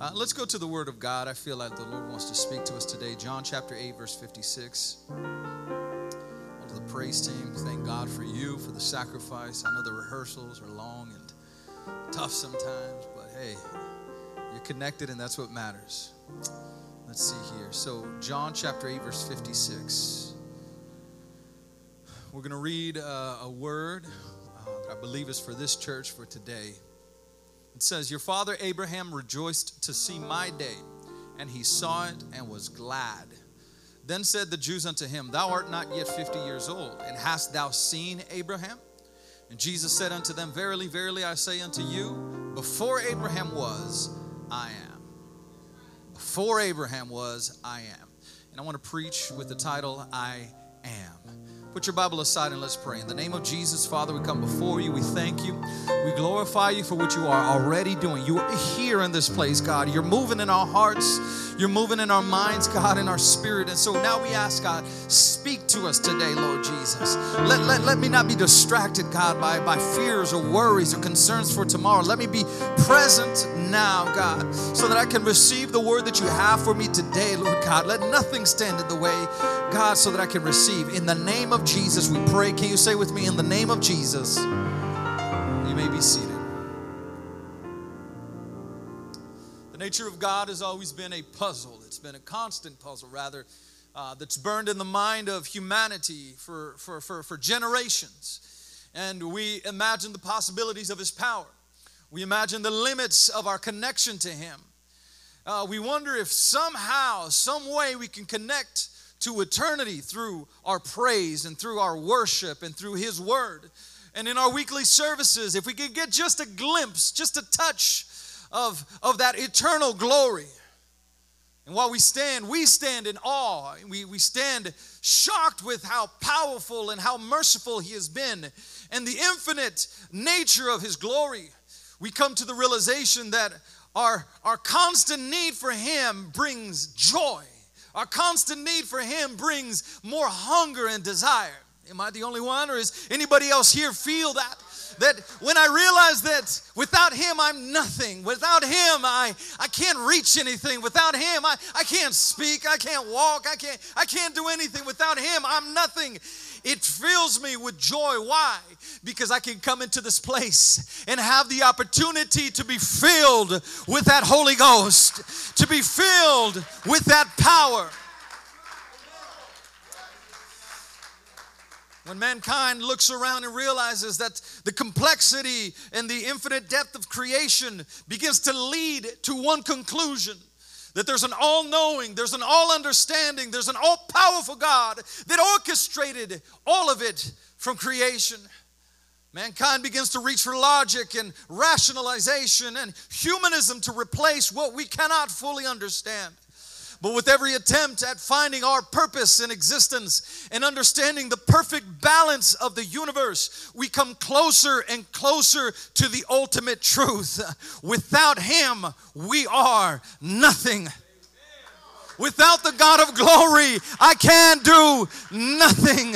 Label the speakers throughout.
Speaker 1: Uh, let's go to the Word of God. I feel like the Lord wants to speak to us today. John chapter 8, verse 56. to the praise team, thank God for you, for the sacrifice. I know the rehearsals are long and tough sometimes, but hey, you're connected and that's what matters. Let's see here. So, John chapter 8, verse 56. We're going to read uh, a word uh, that I believe is for this church for today. It says, Your father Abraham rejoiced to see my day, and he saw it and was glad. Then said the Jews unto him, Thou art not yet fifty years old, and hast thou seen Abraham? And Jesus said unto them, Verily, verily, I say unto you, before Abraham was, I am. Before Abraham was, I am. And I want to preach with the title, I am. Put your Bible aside and let's pray. In the name of Jesus, Father, we come before you. We thank you. We glorify you for what you are already doing. You are here in this place, God. You're moving in our hearts. You're moving in our minds, God, in our spirit. And so now we ask, God, speak to us today, Lord Jesus. Let, let, let me not be distracted, God, by, by fears or worries or concerns for tomorrow. Let me be present now, God, so that I can receive the word that you have for me today, Lord God. Let nothing stand in the way, God, so that I can receive. In the name of Jesus, we pray. Can you say with me, in the name of Jesus? You may be seated. The nature of God has always been a puzzle. It's been a constant puzzle, rather, uh, that's burned in the mind of humanity for, for, for, for generations. And we imagine the possibilities of His power. We imagine the limits of our connection to Him. Uh, we wonder if somehow, some way, we can connect to eternity through our praise and through our worship and through His Word. And in our weekly services, if we could get just a glimpse, just a touch of, of that eternal glory. And while we stand, we stand in awe. We, we stand shocked with how powerful and how merciful He has been and the infinite nature of His glory. We come to the realization that our, our constant need for Him brings joy. Our constant need for Him brings more hunger and desire. Am I the only one, or is anybody else here feel that? That when I realize that without Him, I'm nothing. Without Him, I, I can't reach anything. Without Him, I, I can't speak. I can't walk. I can't, I can't do anything. Without Him, I'm nothing. It fills me with joy. Why? Because I can come into this place and have the opportunity to be filled with that Holy Ghost, to be filled with that power. When mankind looks around and realizes that the complexity and the infinite depth of creation begins to lead to one conclusion that there's an all knowing, there's an all understanding, there's an all powerful God that orchestrated all of it from creation. Mankind begins to reach for logic and rationalization and humanism to replace what we cannot fully understand. But with every attempt at finding our purpose in existence and understanding the perfect balance of the universe, we come closer and closer to the ultimate truth. Without Him, we are nothing. Without the God of glory, I can do nothing.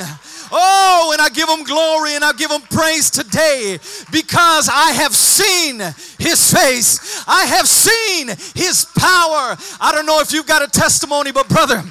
Speaker 1: Oh, and I give him glory and I give him praise today because I have seen his face. I have seen his power. I don't know if you've got a testimony, but brother,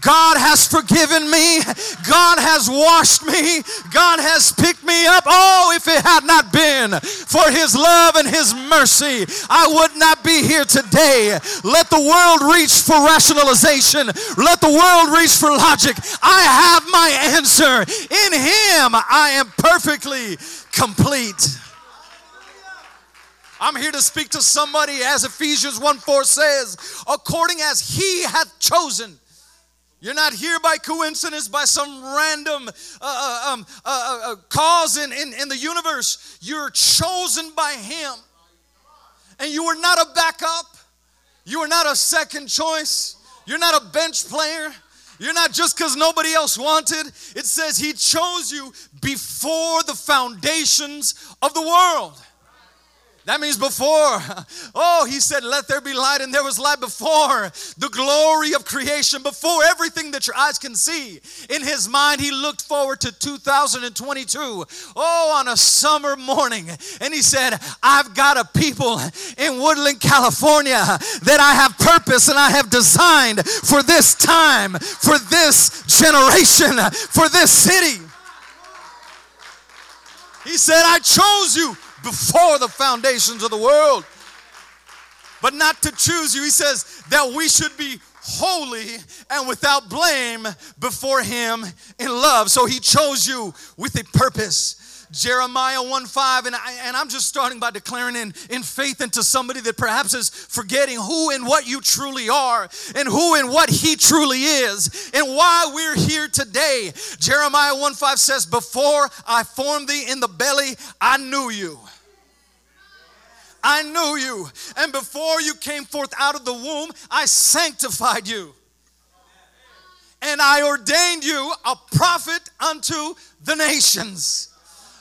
Speaker 1: God has forgiven me. God has washed me. God has picked me up. Oh, if it had not been for His love and His mercy, I would not be here today. Let the world reach for rationalization. Let the world reach for logic. I have my answer. In Him, I am perfectly complete. I'm here to speak to somebody as Ephesians 1 4 says, according as He hath chosen you're not here by coincidence, by some random uh, uh um, uh, uh, uh, cause in, in, in the universe. You're chosen by Him. And you are not a backup. You are not a second choice. You're not a bench player. You're not just because nobody else wanted. It says He chose you before the foundations of the world. That means before. Oh, he said, Let there be light, and there was light before the glory of creation, before everything that your eyes can see. In his mind, he looked forward to 2022. Oh, on a summer morning. And he said, I've got a people in Woodland, California that I have purpose and I have designed for this time, for this generation, for this city. He said, I chose you before the foundations of the world. But not to choose you. He says that we should be holy and without blame before him in love. So he chose you with a purpose. Jeremiah 1 5, and, I, and I'm just starting by declaring in, in faith into somebody that perhaps is forgetting who and what you truly are, and who and what He truly is, and why we're here today. Jeremiah 1 5 says, Before I formed thee in the belly, I knew you. I knew you. And before you came forth out of the womb, I sanctified you. And I ordained you a prophet unto the nations.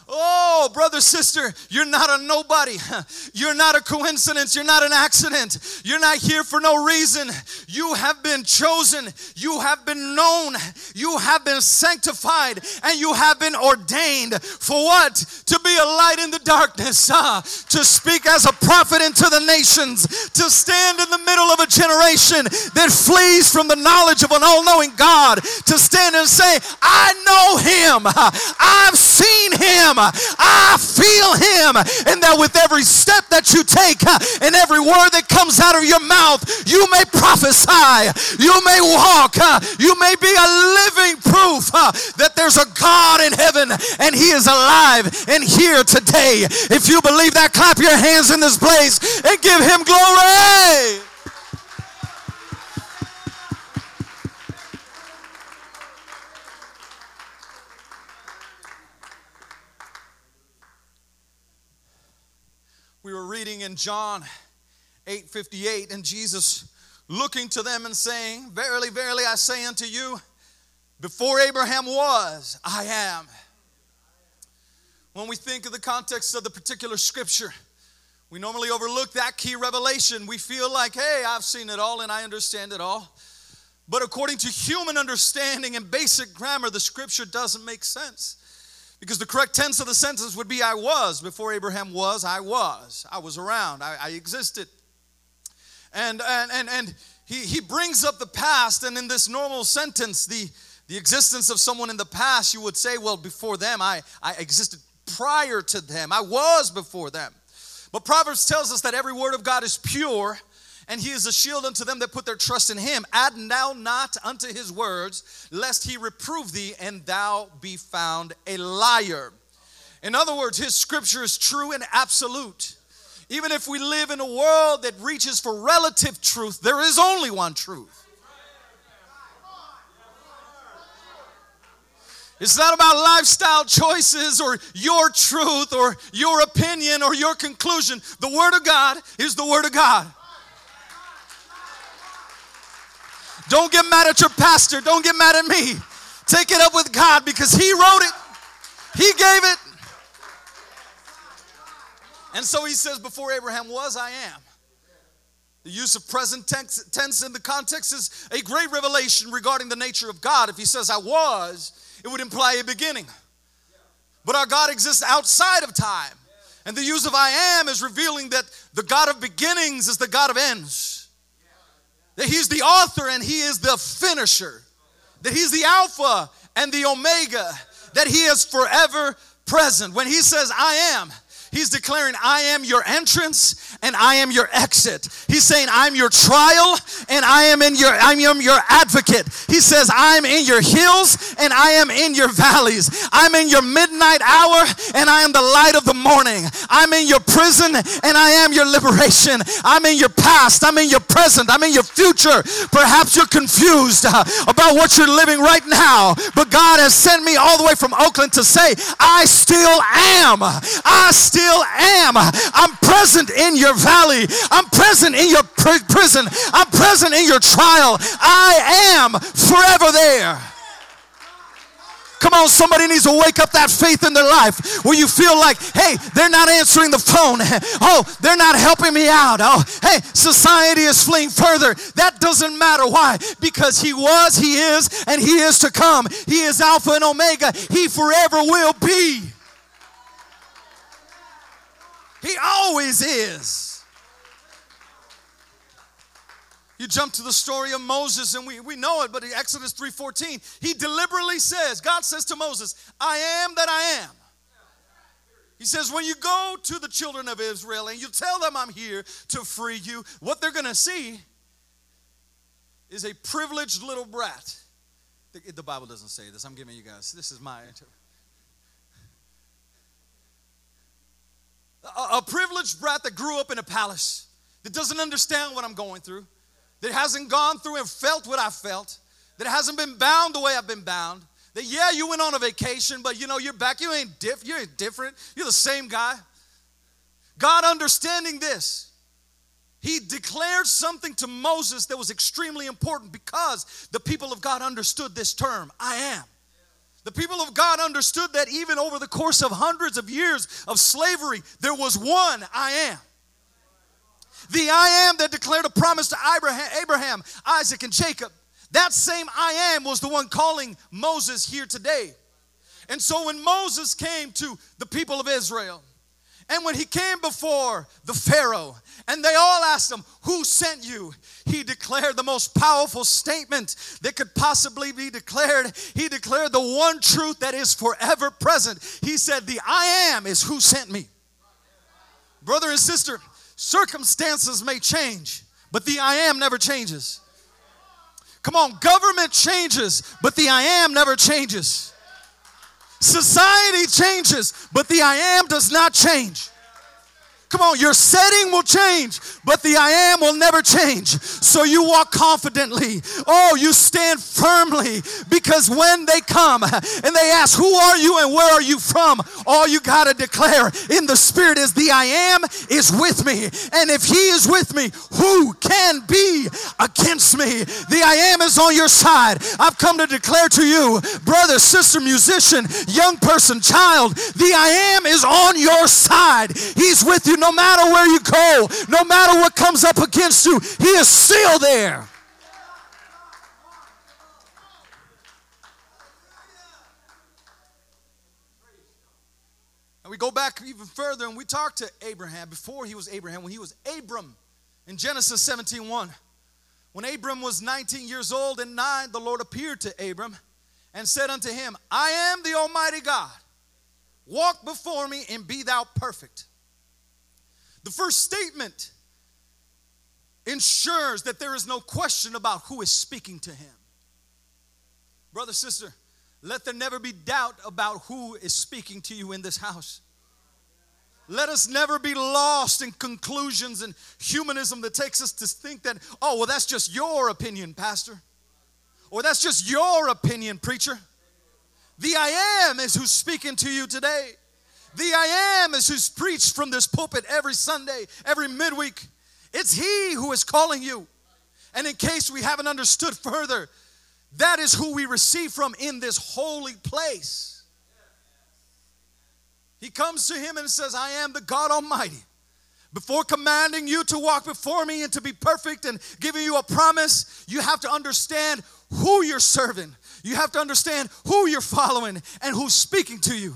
Speaker 1: Oh, brother, sister, you're not a nobody. You're not a coincidence. You're not an accident. You're not here for no reason. You have been chosen. You have been known. You have been sanctified. And you have been ordained for what? To be a light in the darkness, uh, to speak as a prophet into the nations, to stand in the middle of a generation that flees from the knowledge of an all knowing God, to stand and say, I know him. I've seen him him. I feel him. And that with every step that you take uh, and every word that comes out of your mouth, you may prophesy, you may walk, uh, you may be a living proof uh, that there's a God in heaven and he is alive and here today. If you believe that, clap your hands in this place and give him glory. Were reading in John 8 58, and Jesus looking to them and saying, Verily, verily, I say unto you, before Abraham was, I am. When we think of the context of the particular scripture, we normally overlook that key revelation. We feel like, hey, I've seen it all and I understand it all. But according to human understanding and basic grammar, the scripture doesn't make sense. Because the correct tense of the sentence would be I was. Before Abraham was, I was. I was around. I, I existed. And, and, and, and he, he brings up the past, and in this normal sentence, the, the existence of someone in the past, you would say, well, before them, I, I existed prior to them. I was before them. But Proverbs tells us that every word of God is pure and he is a shield unto them that put their trust in him. Add now not unto his words, lest he reprove thee and thou be found a liar. In other words, his scripture is true and absolute. Even if we live in a world that reaches for relative truth, there is only one truth. It's not about lifestyle choices or your truth or your opinion or your conclusion. The Word of God is the Word of God. Don't get mad at your pastor. Don't get mad at me. Take it up with God because He wrote it, He gave it. And so He says, Before Abraham was, I am. The use of present tense in the context is a great revelation regarding the nature of God. If He says, I was, it would imply a beginning. But our God exists outside of time. And the use of I am is revealing that the God of beginnings is the God of ends. That he's the author and he is the finisher. That he's the Alpha and the Omega. That he is forever present. When he says, I am, He's declaring, I am your entrance and I am your exit. He's saying, I'm your trial and I am in your I am your advocate. He says, I'm in your hills and I am in your valleys. I'm in your midnight hour and I am the light of the morning. I'm in your prison and I am your liberation. I'm in your past. I'm in your present. I'm in your future. Perhaps you're confused uh, about what you're living right now, but God has sent me all the way from Oakland to say, I still am. I still still am. I'm present in your valley. I'm present in your prison. I'm present in your trial. I am forever there. Come on, somebody needs to wake up that faith in their life where you feel like, hey, they're not answering the phone. Oh, they're not helping me out. Oh, hey, society is fleeing further. That doesn't matter. Why? Because He was, He is, and He is to come. He is Alpha and Omega. He forever will be. He always is. You jump to the story of Moses, and we, we know it, but in Exodus 3:14, he deliberately says, God says to Moses, I am that I am. He says, when you go to the children of Israel and you tell them I'm here to free you, what they're gonna see is a privileged little brat. The, the Bible doesn't say this, I'm giving you guys, this is my a, privileged brat that grew up in a palace, that doesn't understand what I'm going through that hasn't gone through and felt what I felt, that hasn't been bound the way I've been bound. That yeah, you went on a vacation, but you know you're back. You ain't diff. You ain't different. You're the same guy. God understanding this, He declared something to Moses that was extremely important because the people of God understood this term. I am. The people of God understood that even over the course of hundreds of years of slavery, there was one I am. The I am that declared a promise to Abraham, Isaac, and Jacob. That same I am was the one calling Moses here today. And so when Moses came to the people of Israel, and when he came before the Pharaoh, and they all asked him, Who sent you? He declared the most powerful statement that could possibly be declared. He declared the one truth that is forever present. He said, The I am is who sent me. Brother and sister, Circumstances may change, but the I am never changes. Come on, government changes, but the I am never changes. Society changes, but the I am does not change. Come on, your setting will change, but the I am will never change. So you walk confidently. Oh, you stand firmly because when they come and they ask, Who are you and where are you from? All you got to declare in the Spirit is, The I am is with me. And if He is with me, who can be against me? The I am is on your side. I've come to declare to you, brother, sister, musician, young person, child, the I am is on your side. He's with you no matter where you go, no matter what comes up against you, He is still there. And we go back even further and we talk to Abraham before he was Abraham, when he was Abram in Genesis 17 1. When Abram was 19 years old and nine, the Lord appeared to Abram and said unto him, I am the Almighty God. Walk before me and be thou perfect. The first statement ensures that there is no question about who is speaking to him. Brother, sister, let there never be doubt about who is speaking to you in this house. Let us never be lost in conclusions and humanism that takes us to think that, oh, well, that's just your opinion, Pastor. Or that's just your opinion, preacher. The I am is who's speaking to you today. The I am is who's preached from this pulpit every Sunday, every midweek. It's He who is calling you. And in case we haven't understood further, that is who we receive from in this holy place. He comes to him and says, I am the God Almighty. Before commanding you to walk before me and to be perfect and giving you a promise, you have to understand who you're serving. You have to understand who you're following and who's speaking to you.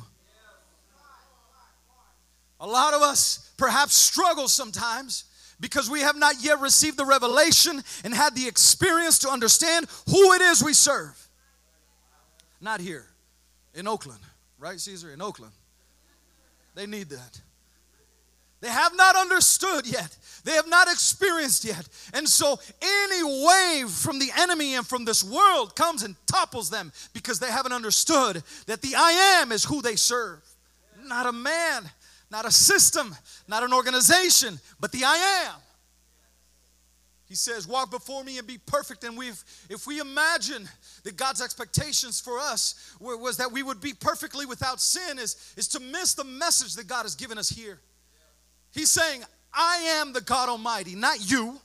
Speaker 1: A lot of us perhaps struggle sometimes because we have not yet received the revelation and had the experience to understand who it is we serve. Not here, in Oakland, right, Caesar? In Oakland. They need that. They have not understood yet. They have not experienced yet. And so, any wave from the enemy and from this world comes and topples them because they haven't understood that the I am is who they serve, not a man not a system, not an organization, but the I am. He says, Walk before me and be perfect. And we've, if we imagine that God's expectations for us was that we would be perfectly without sin, is, is to miss the message that God has given us here. He's saying, I am the God Almighty, not you.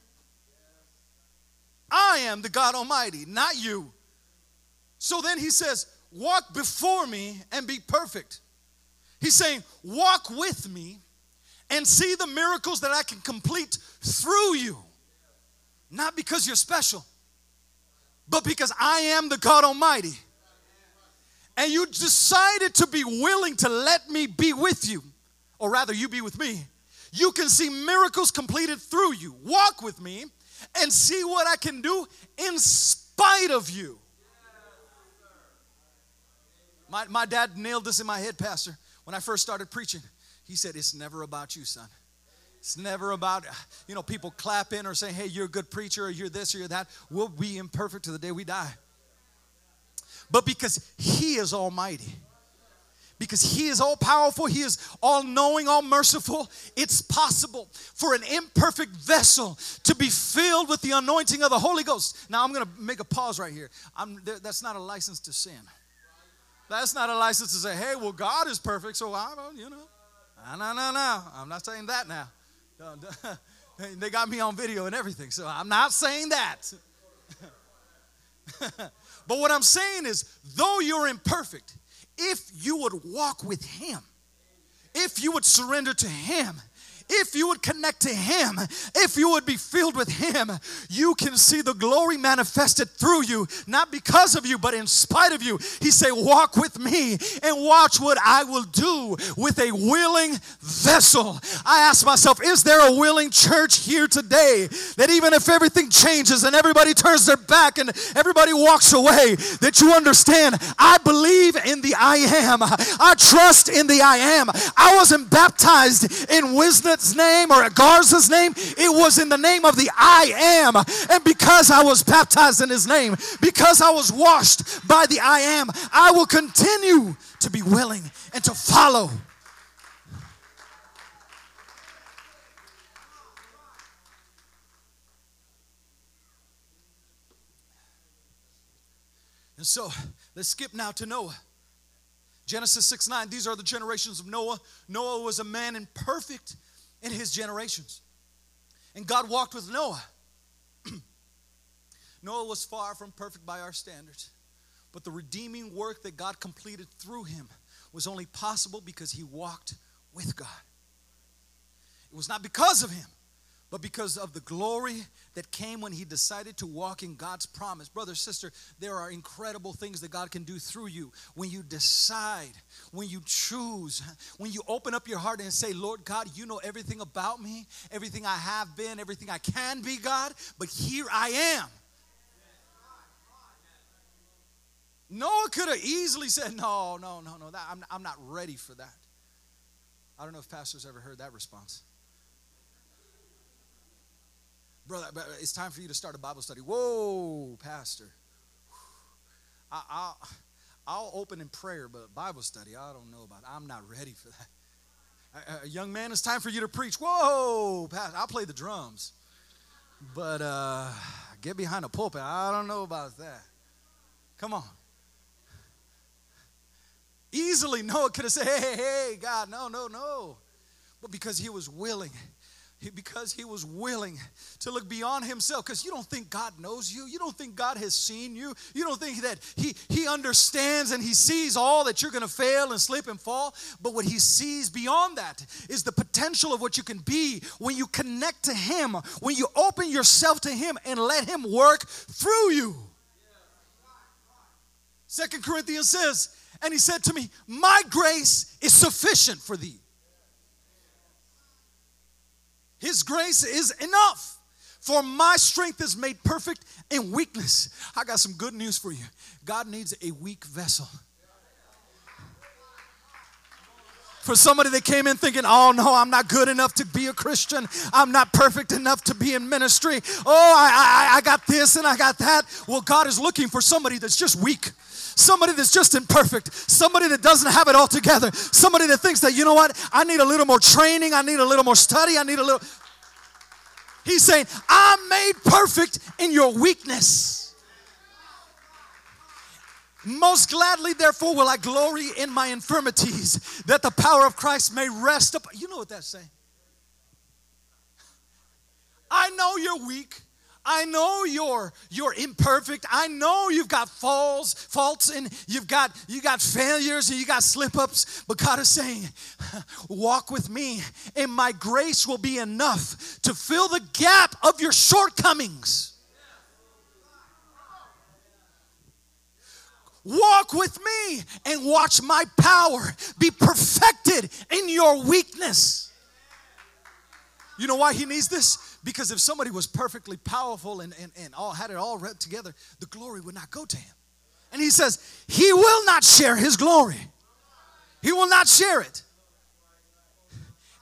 Speaker 1: I am the God Almighty, not you. So then he says, Walk before me and be perfect. He's saying, Walk with me and see the miracles that I can complete through you. Not because you're special, but because I am the God Almighty. And you decided to be willing to let me be with you, or rather, you be with me. You can see miracles completed through you. Walk with me and see what I can do in spite of you. My, my dad nailed this in my head, Pastor, when I first started preaching. He said, It's never about you, son. It's never about, you know, people clapping or saying, hey, you're a good preacher or you're this or you're that. We'll be imperfect to the day we die. But because He is Almighty, because He is all powerful, He is all knowing, all merciful, it's possible for an imperfect vessel to be filled with the anointing of the Holy Ghost. Now, I'm going to make a pause right here. I'm, that's not a license to sin. That's not a license to say, hey, well, God is perfect, so I you know. No, no, no. I'm not saying that now. They got me on video and everything, so I'm not saying that. but what I'm saying is, though you're imperfect, if you would walk with Him, if you would surrender to Him, if you would connect to Him, if you would be filled with Him, you can see the glory manifested through you, not because of you, but in spite of you. He said, "Walk with me and watch what I will do with a willing vessel." I ask myself, is there a willing church here today that even if everything changes and everybody turns their back and everybody walks away, that you understand, I believe in the I am. I trust in the I am. I wasn't baptized in wisdom name or at Garza's name. It was in the name of the I am. And because I was baptized in his name, because I was washed by the I am, I will continue to be willing and to follow. And so let's skip now to Noah. Genesis 6 9, these are the generations of Noah. Noah was a man in perfect in his generations. And God walked with Noah. Noah was far from perfect by our standards, but the redeeming work that God completed through him was only possible because he walked with God. It was not because of him, but because of the glory that came when he decided to walk in God's promise. Brother, sister, there are incredible things that God can do through you when you decide, when you choose, when you open up your heart and say, Lord God, you know everything about me, everything I have been, everything I can be, God, but here I am. Noah could have easily said, No, no, no, no, that, I'm, I'm not ready for that. I don't know if pastors ever heard that response brother, it's time for you to start a Bible study. Whoa, pastor. I, will I'll open in prayer, but Bible study, I don't know about it. I'm not ready for that. A, a young man, it's time for you to preach. Whoa, pastor, I'll play the drums. But uh, get behind a pulpit, I don't know about that. Come on. Easily, Noah could have said, hey, hey, hey, God, no, no, no. But because he was willing because he was willing to look beyond himself. Because you don't think god knows you. You don't think god has seen you. You don't think that he he understands and he sees all that you're going to fail and slip and fall. But what he sees beyond that is the potential of what you can be when you connect to him when you open yourself to him and let him work through you. Second corinthians says and he said to me my grace is sufficient for thee his grace is enough. For my strength is made perfect in weakness. I got some good news for you. God needs a weak vessel. For somebody that came in thinking, oh no, I'm not good enough to be a Christian. I'm not perfect enough to be in ministry. Oh, I, I, I got this and I got that. Well, God is looking for somebody that's just weak somebody that's just imperfect, somebody that doesn't have it all together, somebody that thinks that, you know what, I need a little more training, I need a little more study, I need a little. He's saying, I'm made perfect in your weakness. Most gladly, therefore, will I glory in my infirmities, that the power of Christ may rest upon. You know what that's saying? I know you're weak. I know you're you're imperfect. I know you've got falls, faults, and you've got you got failures and you got slip-ups. But God is saying, walk with me, and my grace will be enough to fill the gap of your shortcomings. Walk with me and watch my power be perfected in your weakness. You know why he needs this? Because if somebody was perfectly powerful and, and, and all had it all read together, the glory would not go to him. And he says, He will not share his glory. He will not share it.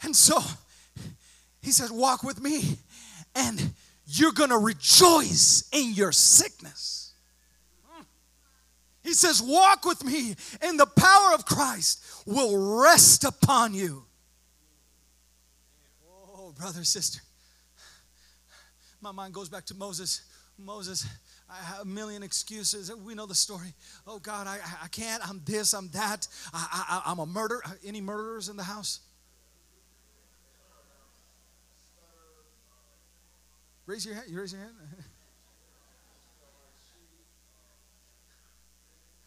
Speaker 1: And so he says, Walk with me, and you're gonna rejoice in your sickness. He says, Walk with me, and the power of Christ will rest upon you. Oh, brother, sister my mind goes back to Moses. Moses, I have a million excuses. We know the story. Oh God, I, I can't. I'm this. I'm that. I, I, I'm a murderer. Any murderers in the house? Raise your hand. You raise your hand.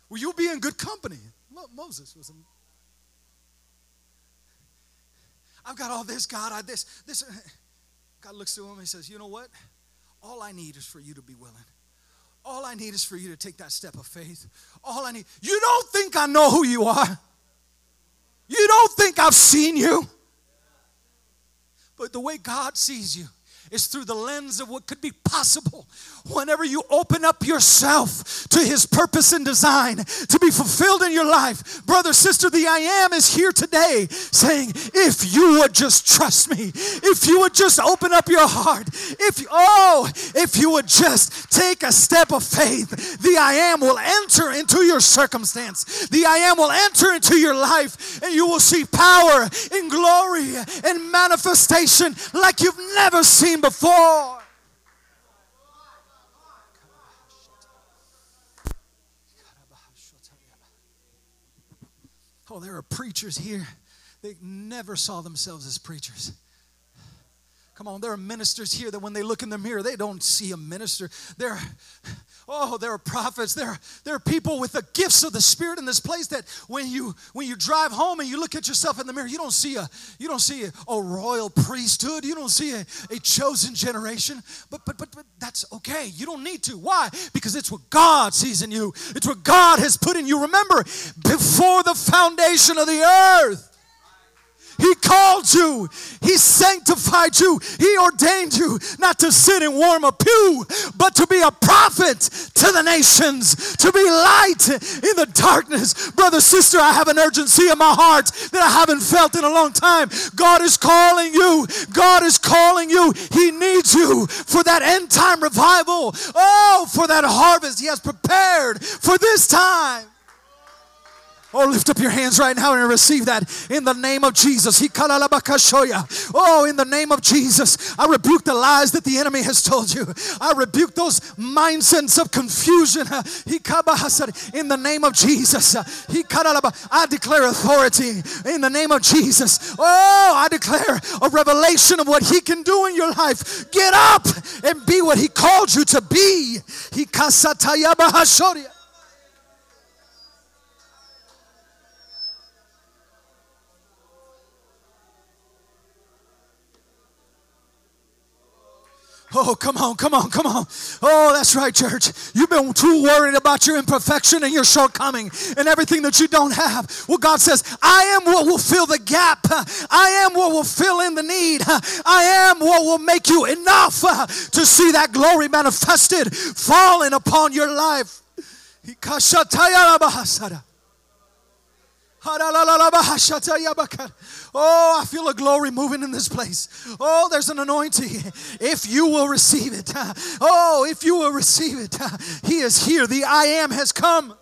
Speaker 1: Will you be in good company? Moses was. A, I've got all this, God. I this this. Uh, God looks to him and he says, You know what? All I need is for you to be willing. All I need is for you to take that step of faith. All I need. You don't think I know who you are. You don't think I've seen you. But the way God sees you is through the lens of what could be possible whenever you open up yourself to His purpose and design to be fulfilled in your life. Brother, sister, the I am is here today saying, if you would just trust me, if you would just open up your heart, if, oh, if you would just take a step of faith, the I am will enter into your circumstance. The I am will enter into your life and you will see power and glory and manifestation like you've never seen before. Oh, there are preachers here. They never saw themselves as preachers. Come on, there are ministers here that when they look in the mirror, they don't see a minister. There, oh, there are prophets. There, there are people with the gifts of the Spirit in this place that when you when you drive home and you look at yourself in the mirror, you don't see a you don't see a, a royal priesthood. You don't see a, a chosen generation. But, but but but that's okay. You don't need to. Why? Because it's what God sees in you. It's what God has put in you. Remember, before the foundation of the earth. He called you. He sanctified you. He ordained you not to sit and warm a pew, but to be a prophet to the nations, to be light in the darkness. Brother, sister, I have an urgency in my heart that I haven't felt in a long time. God is calling you. God is calling you. He needs you for that end time revival. Oh, for that harvest He has prepared for this time. Oh, lift up your hands right now and receive that in the name of Jesus. Oh, in the name of Jesus, I rebuke the lies that the enemy has told you. I rebuke those mindsets of confusion. In the name of Jesus, I declare authority in the name of Jesus. Oh, I declare a revelation of what He can do in your life. Get up and be what He called you to be. Oh, come on, come on, come on. Oh, that's right, church. You've been too worried about your imperfection and your shortcoming and everything that you don't have. Well, God says, I am what will fill the gap. I am what will fill in the need. I am what will make you enough to see that glory manifested falling upon your life. Oh, I feel a glory moving in this place. Oh, there's an anointing. If you will receive it. Oh, if you will receive it. He is here. The I am has come.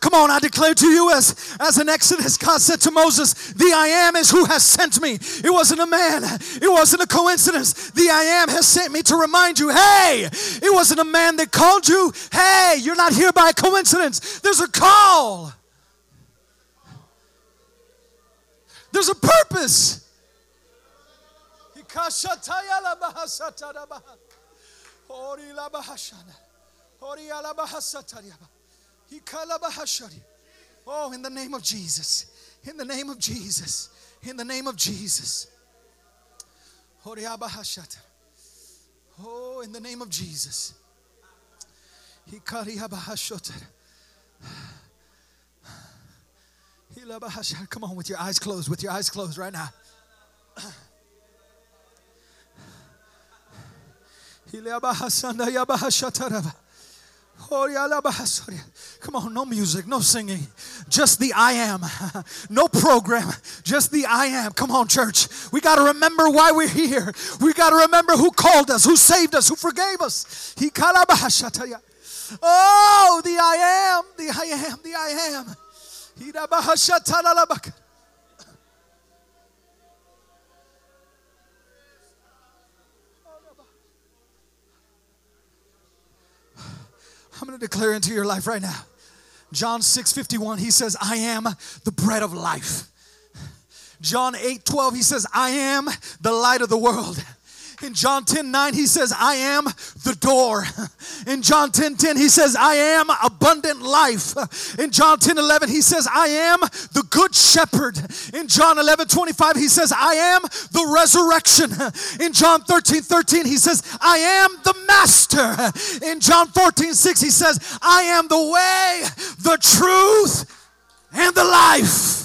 Speaker 1: Come on, I declare to you as, as an Exodus, God said to Moses, The I am is who has sent me. It wasn't a man, it wasn't a coincidence. The I am has sent me to remind you, hey, it wasn't a man that called you. Hey, you're not here by coincidence. There's a call, there's a purpose. Oh, in the name of Jesus. In the name of Jesus. In the name of Jesus. Oh, in the name of Jesus. Come on, with your eyes closed, with your eyes closed right now. Come on, no music, no singing, just the I am. No program, just the I am. Come on, church. We got to remember why we're here. We got to remember who called us, who saved us, who forgave us. Oh, the I am, the I am, the I am. I'm going to declare into your life right now. John 6 51, he says, I am the bread of life. John 8 12, he says, I am the light of the world. In John 10 9, he says, I am the door. In John 10 10, he says, I am abundant life. In John 10 11, he says, I am the good shepherd. In John 11 25, he says, I am the resurrection. In John 13 13, he says, I am the master. In John 14 6, he says, I am the way, the truth, and the life.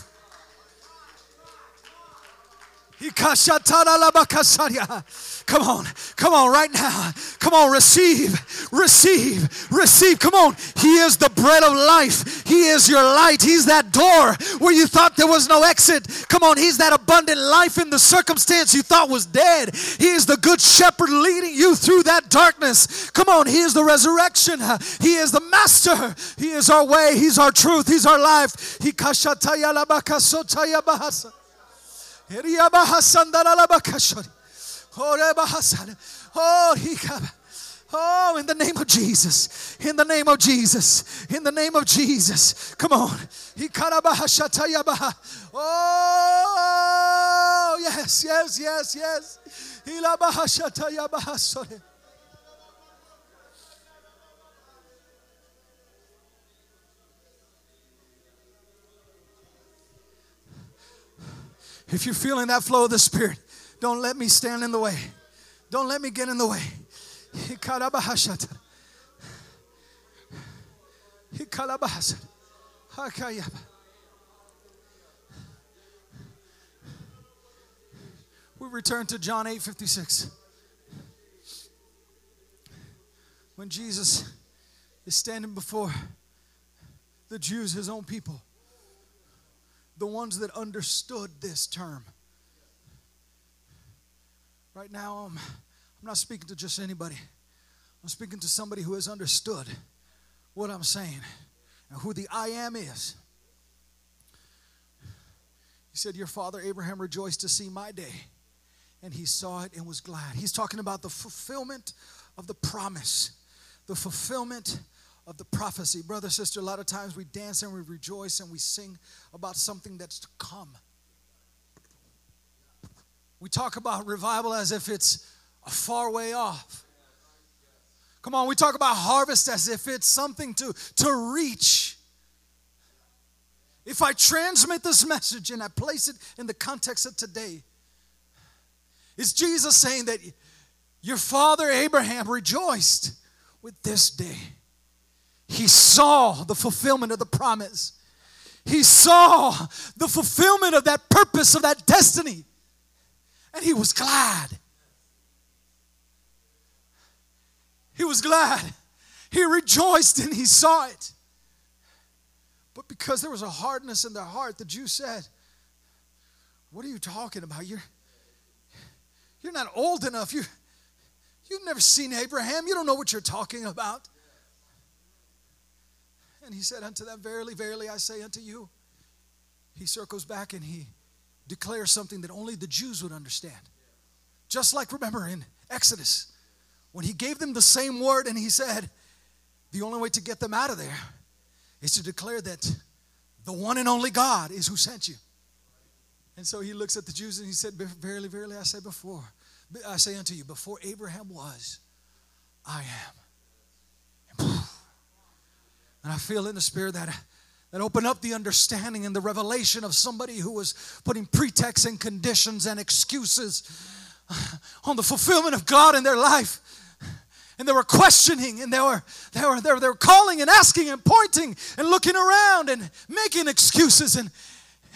Speaker 1: Come on, come on, right now. Come on, receive, receive, receive. Come on. He is the bread of life. He is your light. He's that door where you thought there was no exit. Come on, He's that abundant life in the circumstance you thought was dead. He is the good shepherd leading you through that darkness. Come on, He is the resurrection. He is the master. He is our way. He's our truth. He's our life. He kashataya labakasotaya. Oh, he Oh, in the name of Jesus. In the name of Jesus. In the name of Jesus. Come on. Oh, yes, yes, yes, yes. If you're feeling that flow of the Spirit, don't let me stand in the way. Don't let me get in the way. We return to John 8 56. When Jesus is standing before the Jews, his own people, the ones that understood this term. Right now, I'm, I'm not speaking to just anybody. I'm speaking to somebody who has understood what I'm saying and who the I am is. He said, Your father Abraham rejoiced to see my day, and he saw it and was glad. He's talking about the fulfillment of the promise, the fulfillment of the prophecy. Brother, sister, a lot of times we dance and we rejoice and we sing about something that's to come. We talk about revival as if it's a far way off. Come on, we talk about harvest as if it's something to, to reach. If I transmit this message and I place it in the context of today, is Jesus saying that your father Abraham rejoiced with this day? He saw the fulfillment of the promise. He saw the fulfillment of that purpose, of that destiny and he was glad. He was glad. He rejoiced and he saw it. But because there was a hardness in their heart, the Jew said, What are you talking about? You're, you're not old enough. You, you've never seen Abraham. You don't know what you're talking about. And he said unto them, Verily, verily, I say unto you. He circles back and he declares something that only the Jews would understand. Just like, remember, in Exodus, when he gave them the same word and he said, The only way to get them out of there is to declare that the one and only God is who sent you. And so he looks at the Jews and he said, Verily, verily, I say before, I say unto you, before Abraham was, I am. And I feel in the spirit that that open up the understanding and the revelation of somebody who was putting pretexts and conditions and excuses on the fulfillment of God in their life. And they were questioning and they were, they were, they were, they were calling and asking and pointing and looking around and making excuses. And,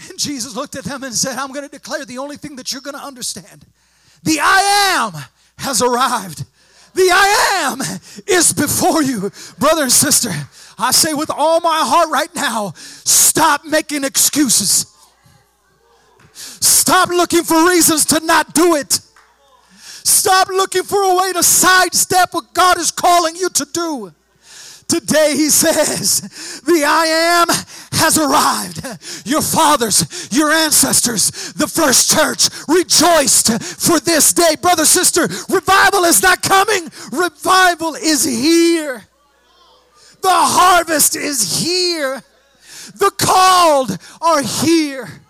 Speaker 1: and Jesus looked at them and said, I'm going to declare the only thing that you're going to understand. The I am has arrived. The I am is before you, brother and sister. I say with all my heart right now stop making excuses. Stop looking for reasons to not do it. Stop looking for a way to sidestep what God is calling you to do. Today, he says, The I am has arrived. Your fathers, your ancestors, the first church rejoiced for this day. Brother, sister, revival is not coming, revival is here. The harvest is here. The called are here.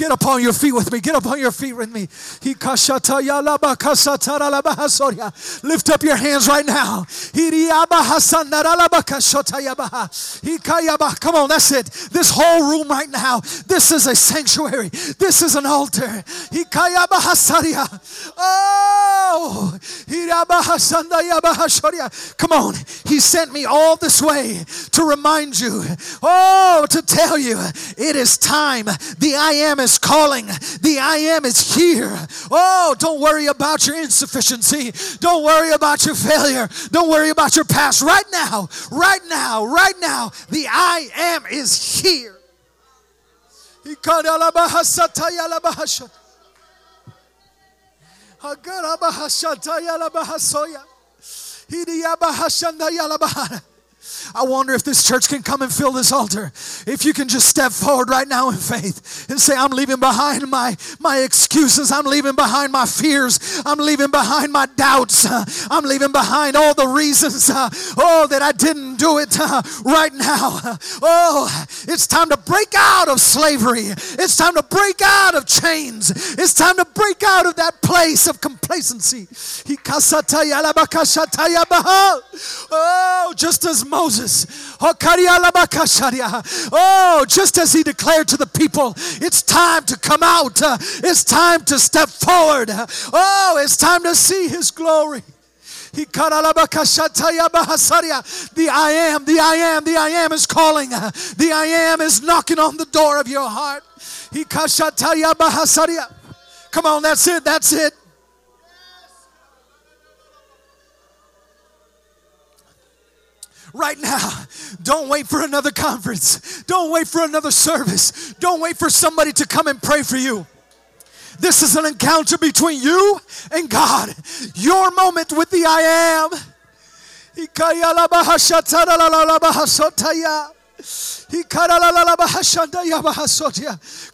Speaker 1: Get up on your feet with me. Get up on your feet with me. Lift up your hands right now. Come on, that's it. This whole room right now. This is a sanctuary. This is an altar. Oh, come on. He sent me all this way to remind you. Oh, to tell you it is time. The I am is is calling. The I am is here. Oh, don't worry about your insufficiency. Don't worry about your failure. Don't worry about your past. Right now, right now, right now, the I am is here. I wonder if this church can come and fill this altar. If you can just step forward right now in faith and say, I'm leaving behind my, my excuses. I'm leaving behind my fears. I'm leaving behind my doubts. I'm leaving behind all the reasons, uh, oh, that I didn't do it uh, right now. Oh, it's time to break out of slavery. It's time to break out of chains. It's time to break out of that place of complacency. Oh, just as Moses. Oh, oh, just as he declared to the people, it's time to come out. It's time to step forward. Oh, it's time to see his glory. The I am, the I am, the I am is calling. The I am is knocking on the door of your heart. Come on, that's it, that's it. Right now. Don't wait for another conference. Don't wait for another service. Don't wait for somebody to come and pray for you. This is an encounter between you and God. Your moment with the I am.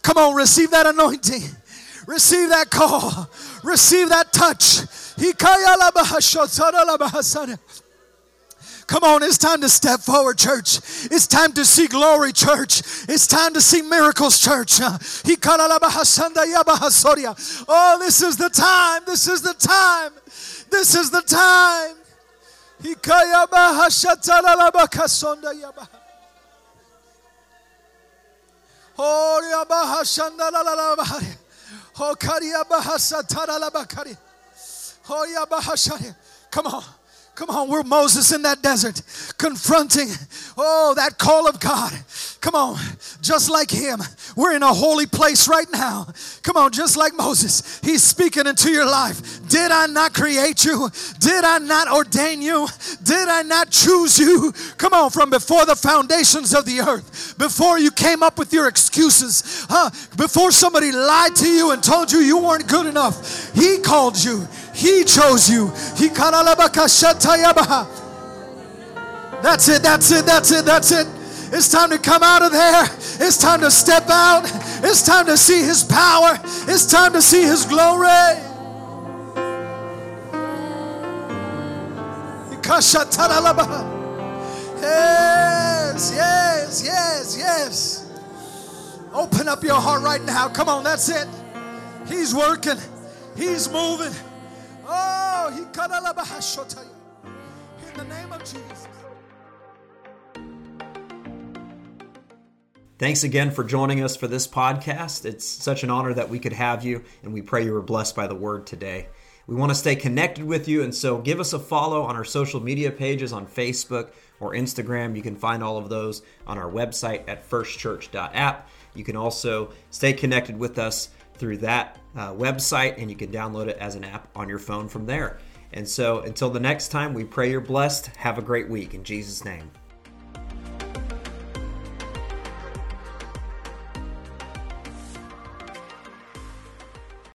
Speaker 1: Come on, receive that anointing. Receive that call. Receive that touch. Come on, it's time to step forward, church. It's time to see glory, church. It's time to see miracles, church. Oh, this is the time. This is the time. This is the time. Come on. Come on, we're Moses in that desert, confronting, oh, that call of God. Come on, just like him, we're in a holy place right now. Come on, just like Moses, he's speaking into your life. Did I not create you? Did I not ordain you? Did I not choose you? Come on, from before the foundations of the earth, before you came up with your excuses, huh? before somebody lied to you and told you you weren't good enough, he called you. He chose you. That's it, that's it, that's it, that's it. It's time to come out of there. It's time to step out. It's time to see His power. It's time to see His glory. Yes, yes, yes, yes. Open up your heart right now. Come on, that's it. He's working, He's moving. Oh, He in the name of Jesus.
Speaker 2: Thanks again for joining us for this podcast. It's such an honor that we could have you, and we pray you were blessed by the word today. We want to stay connected with you, and so give us a follow on our social media pages on Facebook or Instagram. You can find all of those on our website at firstchurch.app. You can also stay connected with us through that uh, website, and you can download it as an app on your phone from there. And so until the next time, we pray you're blessed. Have a great week in Jesus' name.